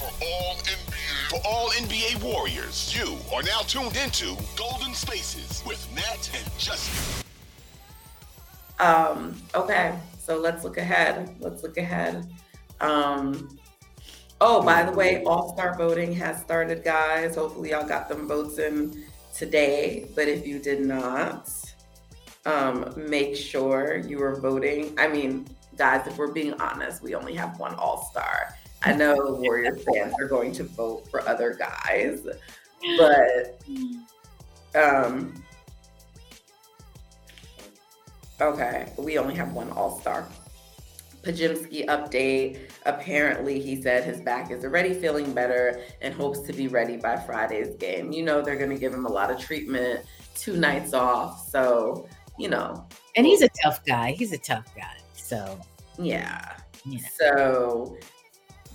for all NBA for all NBA warriors. You are now tuned into Golden Spaces with Nat and Justin. Um, okay, so let's look ahead. Let's look ahead. Um, oh, by the way, All Star voting has started, guys. Hopefully, y'all got them votes in today. But if you did not, um, make sure you are voting. I mean, guys, if we're being honest, we only have one All Star. I know Warriors fans are going to vote for other guys, but um, okay, we only have one All Star. Podziemski update. Apparently, he said his back is already feeling better and hopes to be ready by Friday's game. You know, they're going to give him a lot of treatment, two nights off. So, you know. And he's a tough guy. He's a tough guy. So, yeah. Know. So,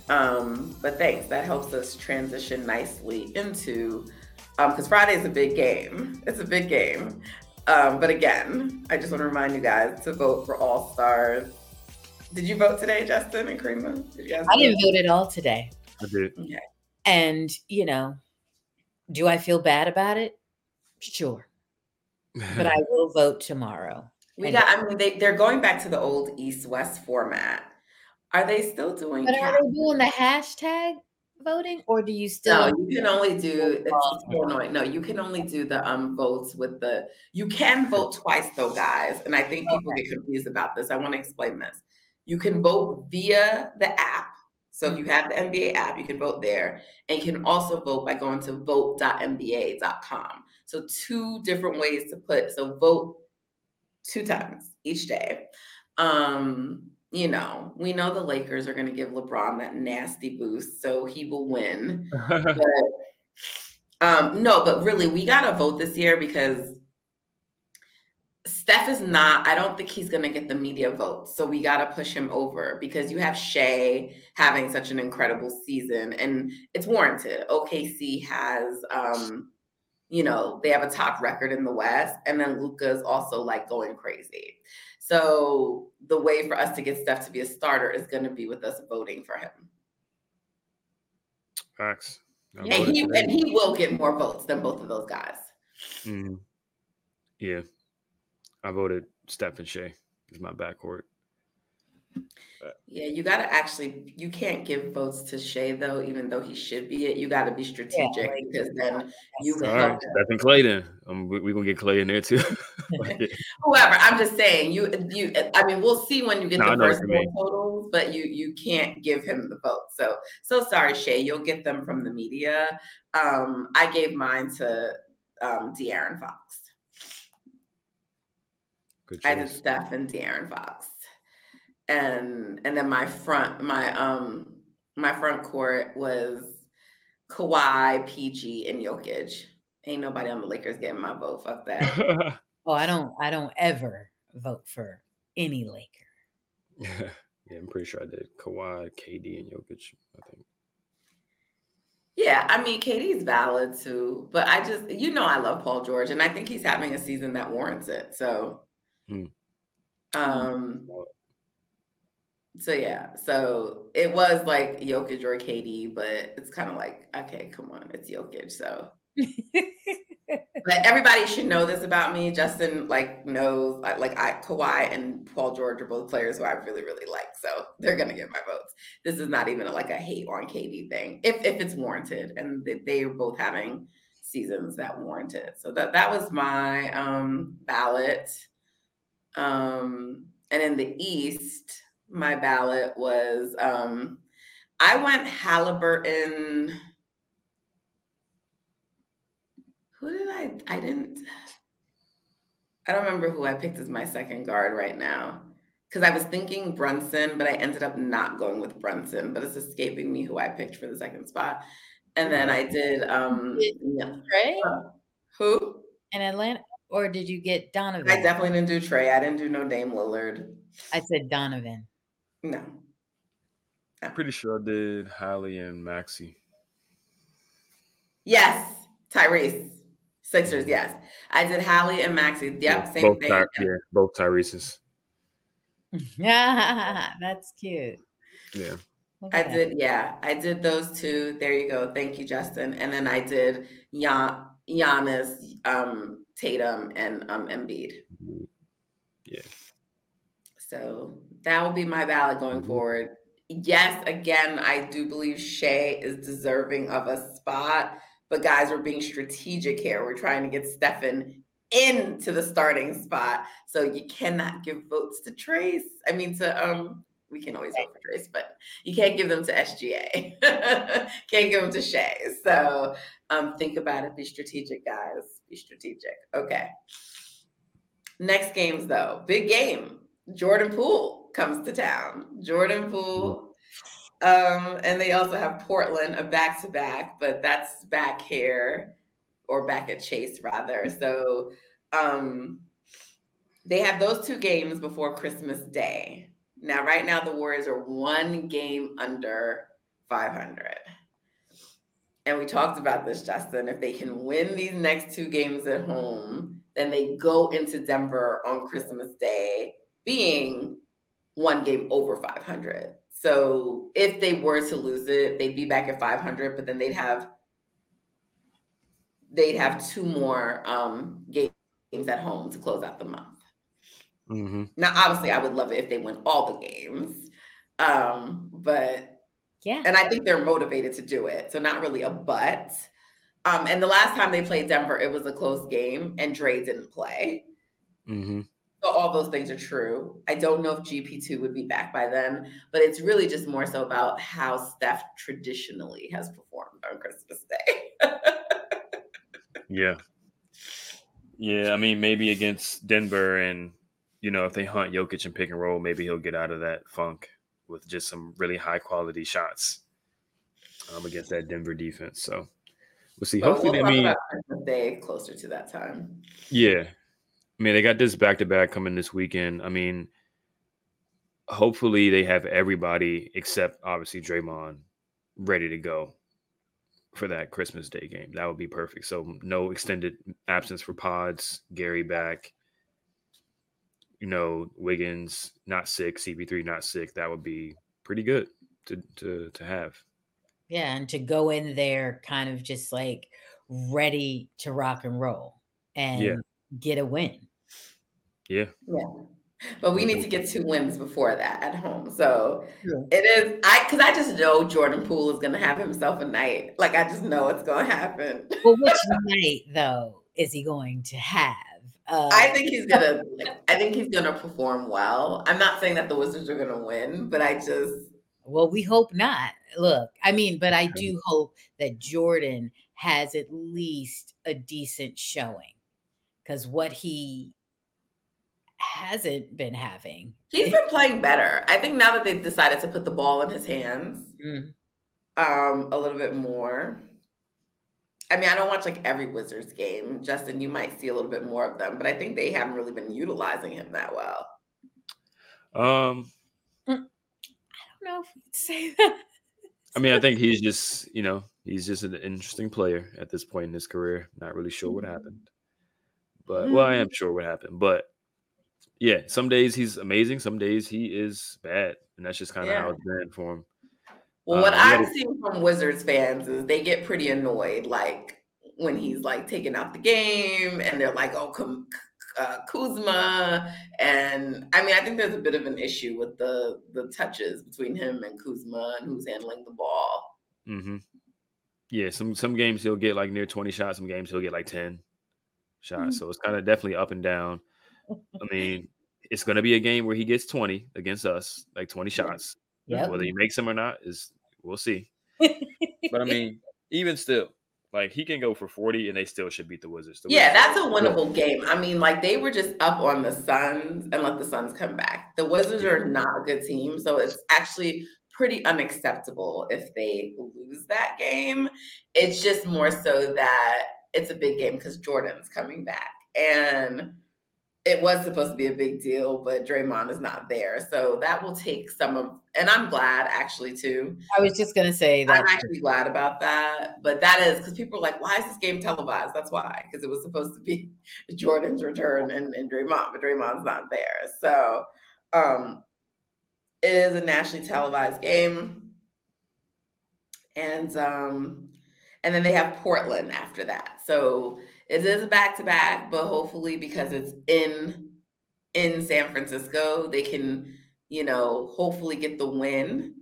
um, but thanks. That helps us transition nicely into because um, Friday is a big game. It's a big game. Um, but again, I just want to remind you guys to vote for All Stars. Did you vote today, Justin and Kariemah? I didn't vote at all today. I did. Okay. And, you know, do I feel bad about it? Sure. But I will vote tomorrow. We got, I mean, they, they're going back to the old East West format. Are they still doing? But are they doing the hashtag voting, or do you still? No, you can only do. Annoying. No, you can only do the um votes with the. You can vote twice though, guys, and I think people okay. get confused about this. I want to explain this. You can vote via the app. So if you have the NBA app, you can vote there, and you can also vote by going to vote.nba.com. So two different ways to put. So vote two times each day. Um, you know, we know the Lakers are going to give LeBron that nasty boost, so he will win. but, um, no, but really, we got to vote this year because Steph is not, I don't think he's going to get the media vote. So we got to push him over because you have Shai having such an incredible season and it's warranted. OKC has, um, you know, they have a top record in the West, and then Luka's also like going crazy. So the way for us to get Steph to be a starter is going to be with us voting for him. Facts. And he, and he will get more votes than both of those guys. Mm-hmm. Yeah. I voted Steph and Shai is my backcourt. Yeah, you got to actually, you can't give votes to Shai though, even though he should be it. You got to be strategic yeah, because then you All right, Stephen Klay then. Um, we're we going to get Klay in there too. Whoever, I'm just saying, you, you, I mean, we'll see when you get no, the first totals, but you, you can't give him the vote. So, so sorry, Shai, you'll get them from the media. Um, I gave mine to um, De'Aaron Fox. I did Steph and De'Aaron Fox and and then my front my um my front court was Kawhi, PG, and Jokic. Ain't nobody on the Lakers getting my vote. Fuck that. oh, I don't I don't ever vote for any Laker. yeah, I'm pretty sure I did Kawhi, KD, and Jokic. I think. Yeah, I mean KD's valid too, but I just you know I love Paul George, and I think he's having a season that warrants it. So, hmm. um, so yeah, so it was like Jokic or KD, but it's kind of like, okay, come on, it's Jokic. So but everybody should know this about me. Justin like knows like I Kawhi and Paul George are both players who I really, really like. So they're gonna get my votes. This is not even like a hate on KD thing, if if it's warranted. And they, they are both having seasons that warranted. So that that was my um ballot. Um and in the East, my ballot was um I went Halliburton. Who did I I didn't I don't remember who I picked as my second guard right now. Because I was thinking Brunson, but I ended up not going with Brunson, but it's escaping me who I picked for the second spot. And then I did um yeah. Trae? Who? In Atlanta? Or did you get Donovan? I definitely didn't do Trae. I didn't do no Dame Lillard. I said Donovan. No. I'm pretty sure I did Hallie and Maxey. Yes, Tyrese. Sixers, yes. I did Hallie and Maxey. Yep, yeah, same both thing. Ty- yeah, both Tyrese's. Yeah, that's cute. Yeah. I did, yeah, I did those two. There you go. Thank you, Justin. And then I did Gian, Giannis, um, Tatum, and um, Embiid. Yeah. So that will be my ballot going Mhm. forward. Yes, again, I do believe Shai is deserving of a spot, but guys, we're being strategic here. We're trying to get Stefan into the starting spot. So you cannot give votes to Trace. I mean to um we can always vote for Trace, but you can't give them to SGA. can't give them to Shai. So um think about it. Be strategic, guys. Be strategic. Okay. Next games though. Big game. Jordan Poole comes to town. Jordan Poole. Um, and they also have Portland, a back to back, but that's back here or back at Chase rather. So um they have those two games before Christmas Day. Now, right now, the Warriors are one game under 500. And we talked about this, Justin. If they can win these next two games at home, then they go into Denver on Christmas Day being one game over 500. So if they were to lose it, they'd be back at 500, but then they'd have they'd have two more um, games at home to close out the month. Mm-hmm. Now, obviously, I would love it if they win all the games, um, but Yeah. and I think they're motivated to do it. So not really a but. Um, and the last time they played Denver, it was a close game, and Dre didn't play. Mm-hmm. So all those things are true. I don't know if GP2 would be back by then, but it's really just more so about how Steph traditionally has performed on Christmas Day. Yeah. Yeah, I mean, maybe against Denver, and you know, if they hunt Jokic and pick and roll, maybe he'll get out of that funk with just some really high quality shots um, against that Denver defense. So we'll see. But Hopefully, we'll talk mean, Day closer to that time. yeah, I mean, they got this back to back coming this weekend. I mean, hopefully, they have everybody except obviously Draymond ready to go for that Christmas Day game. That would be perfect. So no extended absence for pods, Gary back. You know, Wiggins not sick, CP3 not sick. That would be pretty good to to to have. Yeah. And to go in there kind of just like ready to rock and roll and get a win. Yeah. Yeah. But we need to get two wins before that at home. So True. it is I because I just know Jordan Poole is gonna have himself a night. Like I just know it's gonna happen. Well, which night though is he going to have? Uh, I think he's gonna I think he's gonna perform well. I'm not saying that the Wizards are gonna win, but I just well, we hope not. Look, I mean, but I do hope that Jordan has at least a decent showing because what he hasn't been having. he's been playing better. I think now that they've decided to put the ball in his hands Mm. um a little bit more. I mean, I don't watch like every Wizards game. Justin, you might see a little bit more of them, but I think they haven't really been utilizing him that well. Um, I don't know if we'd say that. I mean, I think he's just, you know, he's just an interesting player at this point in his career. Not really sure what happened. But well, I am sure what happened. But yeah, some days he's amazing, some days he is bad. And that's just kind of how Yeah. it's been for him. Well, what Uh, I've a- seen from Wizards fans is they get pretty annoyed, like when he's like taking out the game, and they're like, "Oh, come." uh, Kuzma," and I mean, I think there's a bit of an issue with the the touches between him and Kuzma and who's handling the ball. Mm-hmm. Yeah, some some games he'll get like near 20 shots, some games he'll get like 10 shots. Mm-hmm. So it's kind of definitely up and down. I mean, it's gonna be a game where he gets 20 against us, like 20 shots. Yep. Whether he makes them or not is we'll see. But I mean, even still, like he can go for 40 and they still should beat the Wizards. The Yeah, Wizards- that's a winnable game. I mean, like they were just up on the Suns and let the Suns come back. The Wizards are not a good team, so it's actually pretty unacceptable if they lose that game. It's just more so that it's a big game because Jordan's coming back. And it was supposed to be a big deal, but Draymond is not there. So that will take some of and I'm glad actually too. I was just gonna say that. I'm actually glad about that. But that is because people are like, why is this game televised? That's why, because it was supposed to be Jordan's return and, and Draymond, but Draymond's not there. So um it is a nationally televised game. and um, and then they have Portland after that. So it is a back to back, but hopefully because it's in in San Francisco, they can you know hopefully get the win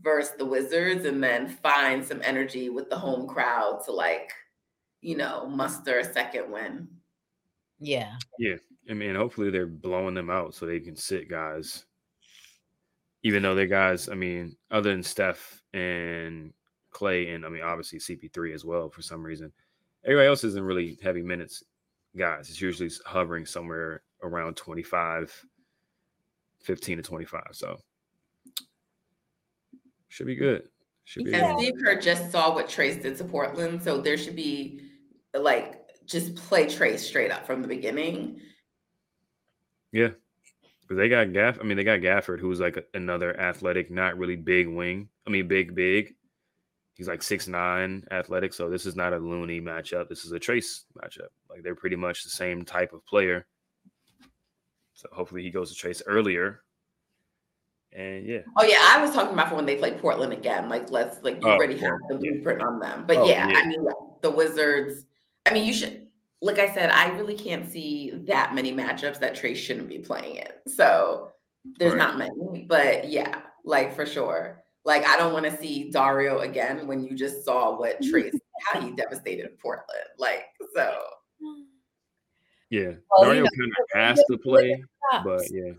versus the Wizards, and then find some energy with the home crowd to like you know muster a second win. Yeah. Yeah. I mean, hopefully they're blowing them out so they can sit guys. Even though they're guys, I mean, other than Steph and Klay, and I mean, obviously CP3 as well for some reason. Everybody else isn't really heavy minutes guys. It's usually hovering somewhere around 25, 15 to 25. So should be good. Should be and Steve Kerr just saw what Trayce did to Portland. So there should be like just play Trayce straight up from the beginning. Yeah. Because they got Gaff. I mean, they got Gafford, who's like another athletic, not really big wing. I mean, big, big. He's like six nine, athletic. So this is not a Looney matchup. This is a Trayce matchup. Like they're pretty much the same type of player. So hopefully he goes to Trayce earlier. And yeah. Oh yeah, I was talking about for when they play Portland again. Like let's like you oh, already have the blueprint on them. But oh, yeah, yeah, I mean the Wizards. I mean you should like I said, I really can't see that many matchups that Trayce shouldn't be playing in. So there's right. not many, but yeah, like for sure. Like I don't want to see Dario again when you just saw what Trayce, how he devastated Portland. Like so. Yeah, well, Dario you know, kind of has to play, but yeah.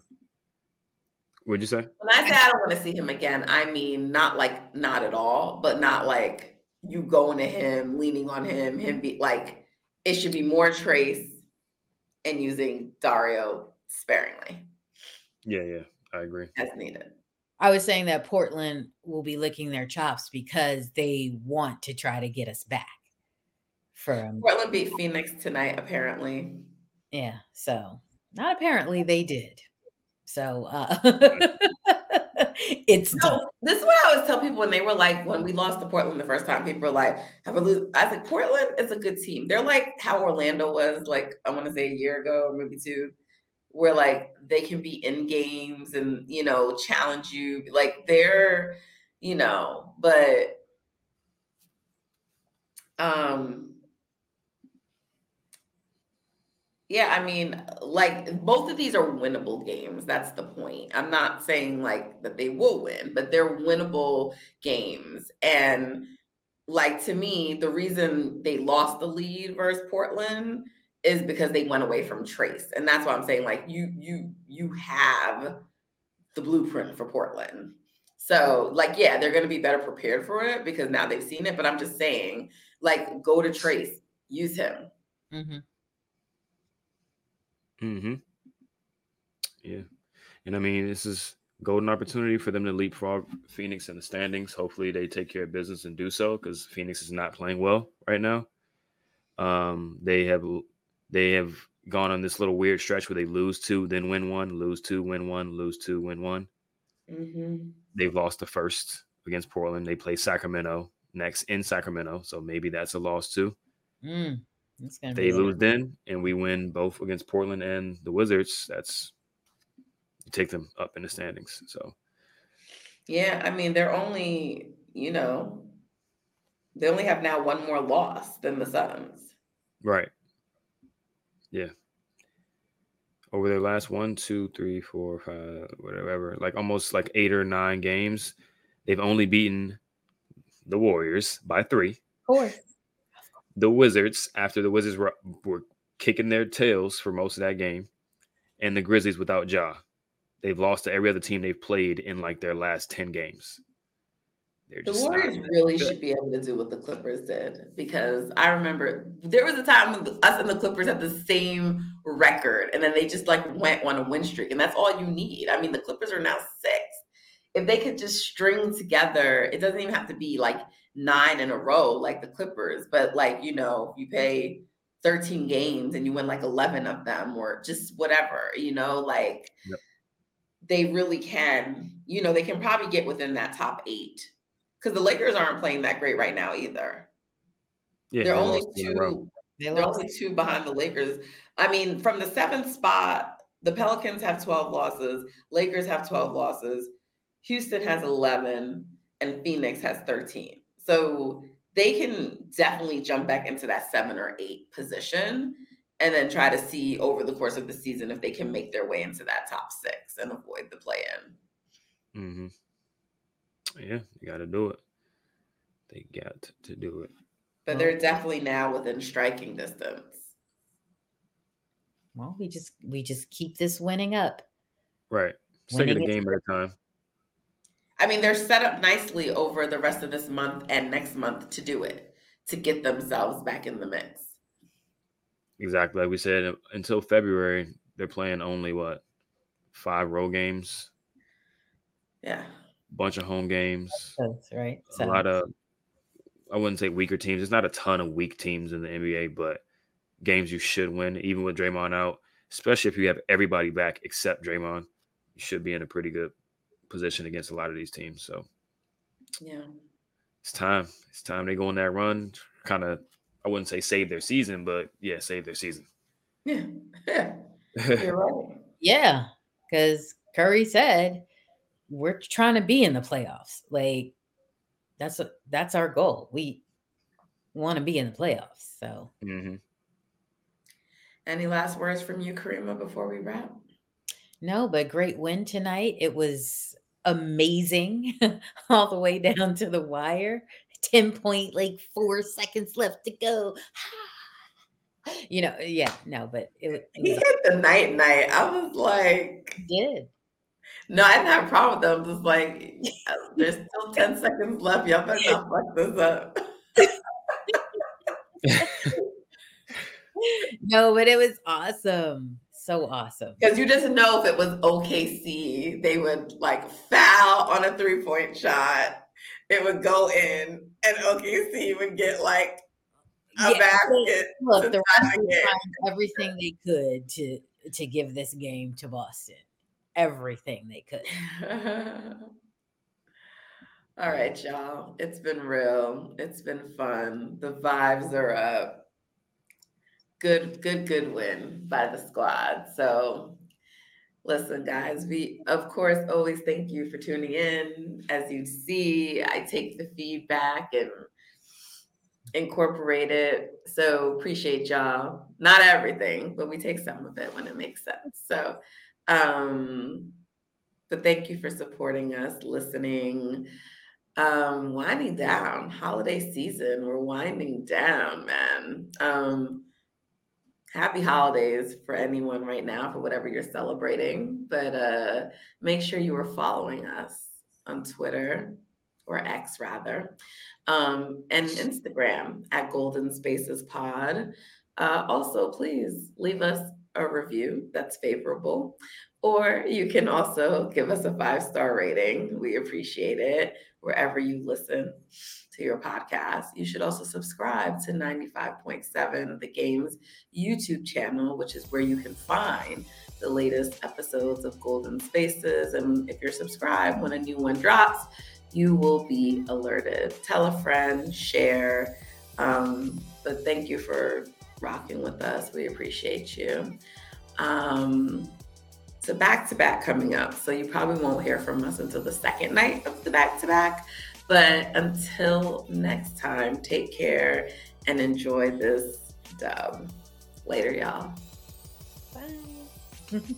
What'd you say? When I say I don't want to see him again, I mean not like not at all, but not like you going to him, leaning on him, him be like it should be more Trayce and using Dario sparingly. Yeah, yeah, I agree. As needed. I was saying that Portland will be licking their chops because they want to try to get us back. From Portland beat Phoenix tonight, apparently. Yeah, so not apparently they did. So uh it's no, this is what I always tell people when they were like, when we lost to Portland the first time, people were like, have a lose. I think Portland is a good team. They're like how Orlando was like, I want to say a year ago, maybe two, where like they can be in games and you know challenge you like they're you know but um yeah i mean like both of these are winnable games that's the point. I'm not saying like that they will win but they're winnable games. And like to me the reason they lost the lead versus portland is because they went away from Trayce. And that's why I'm saying like you you you have the blueprint for Portland. So like yeah, they're going to be better prepared for it because now they've seen it, but I'm just saying like go to Trayce, use him. Mm Mhm. Mm Mhm. Yeah. And I mean, this is golden opportunity for them to leapfrog Phoenix in the standings. Hopefully they take care of business and do so cuz Phoenix is not playing well right now. Um, they have they have gone on this little weird stretch where they lose two, then win one, lose two, win one, lose two, win one. Mm-hmm. They've lost the first against Portland. They play Sacramento next in Sacramento, so maybe that's a loss too. Mm, they lose then, and we win both against Portland and the Wizards. That's you take them up in the standings. So, yeah, I mean they're only you know they only have now one more loss than the Suns. Right. Yeah. Over their last one, two, three, four, five, whatever, like almost like eight or nine games, they've only beaten the Warriors by three. Of course. The Wizards, after the Wizards were, were kicking their tails for most of that game, and the Grizzlies without Ja. They've lost to every other team they've played in like their last 10 games. The Warriors really good. should be able to do what the Clippers did because I remember there was a time when us and the Clippers had the same record, and then they just like went on a win streak, and that's all you need. I mean, the Clippers are now six. If they could just string together, it doesn't even have to be like nine in a row like the Clippers, but like you know, you pay 13 games and you win like 11 of them, or just whatever, you know, like. Yep. They really can, you know, they can probably get within that top eight because the Lakers aren't playing that great right now either. Yeah, they're only two. They're only two behind the Lakers. I mean, from the seventh spot, the Pelicans have 12 losses, Lakers have 12 losses, Houston has 11, and Phoenix has 13. So they can definitely jump back into that seven or eight position and then try to see over the course of the season if they can make their way into that top six and avoid the play in. Mm-hmm. Yeah, you got to do it. They got to do it. But they're definitely now within striking distance. Well, we just we just keep this winning up. Right. Take it a game at a time. I mean, they're set up nicely over the rest of this month and next month to do it, to get themselves back in the mix. Exactly. Like we said, until February, they're playing only what? Five road games. Yeah. Bunch of home games. That's right. A lot of I wouldn't say weaker teams. It's not a ton of weak teams in the NBA, but games you should win, even with Draymond out, especially if you have everybody back except Draymond. You should be in a pretty good position against a lot of these teams. So, yeah, it's time. It's time they go on that run. Kind of, I wouldn't say save their season, but yeah, save their season. Yeah, you're right. Yeah, because Curry said we're trying to be in the playoffs. Like that's a, that's our goal. We want to be in the playoffs. So. Mm-hmm. Any last words from you, Kariemah, before we wrap? No, but great win tonight. It was amazing all the way down to the wire. 10 point, like four seconds left to go. you know, yeah, no, but it, it he hit the night night. I was like, did. No, I didn't have a problem with them. Just like there's still 10 seconds left. Y'all better not fuck this up. no, but it was awesome. So awesome. Because you just know if it was OKC, they would like foul on a three point shot. It would go in, and OKC would get like a yeah, basket. Look, the everything they could to to give this game to Boston. Everything they could. All right, um, y'all. It's been real. It's been fun. The vibes are up good, good, good win by the squad. So listen, guys, we of course always thank you for tuning in. As you see, I take the feedback and incorporate it. So appreciate y'all. Not everything, but we take some of it when it makes sense. So um but thank you for supporting us, listening. Um, winding down, holiday season. We're winding down, man. Um, happy holidays for anyone right now for whatever you're celebrating. But uh, make sure you are following us on Twitter or X rather, um, and Instagram at Golden Spaces Pod. Uh, also, please leave us a review that's favorable, or you can also give us a five star rating. We appreciate it wherever you listen to your podcast. You should also subscribe to 95.7 The Game's YouTube channel, which is where you can find the latest episodes of Golden Spaces. And if you're subscribed, when a new one drops, you will be alerted. Tell a friend, share. Um, but thank you for rocking with us. We appreciate you. Um, so back to back coming up. So you probably won't hear from us until the second night of the back to back. But until next time, take care and enjoy this dub. Later, y'all. Bye.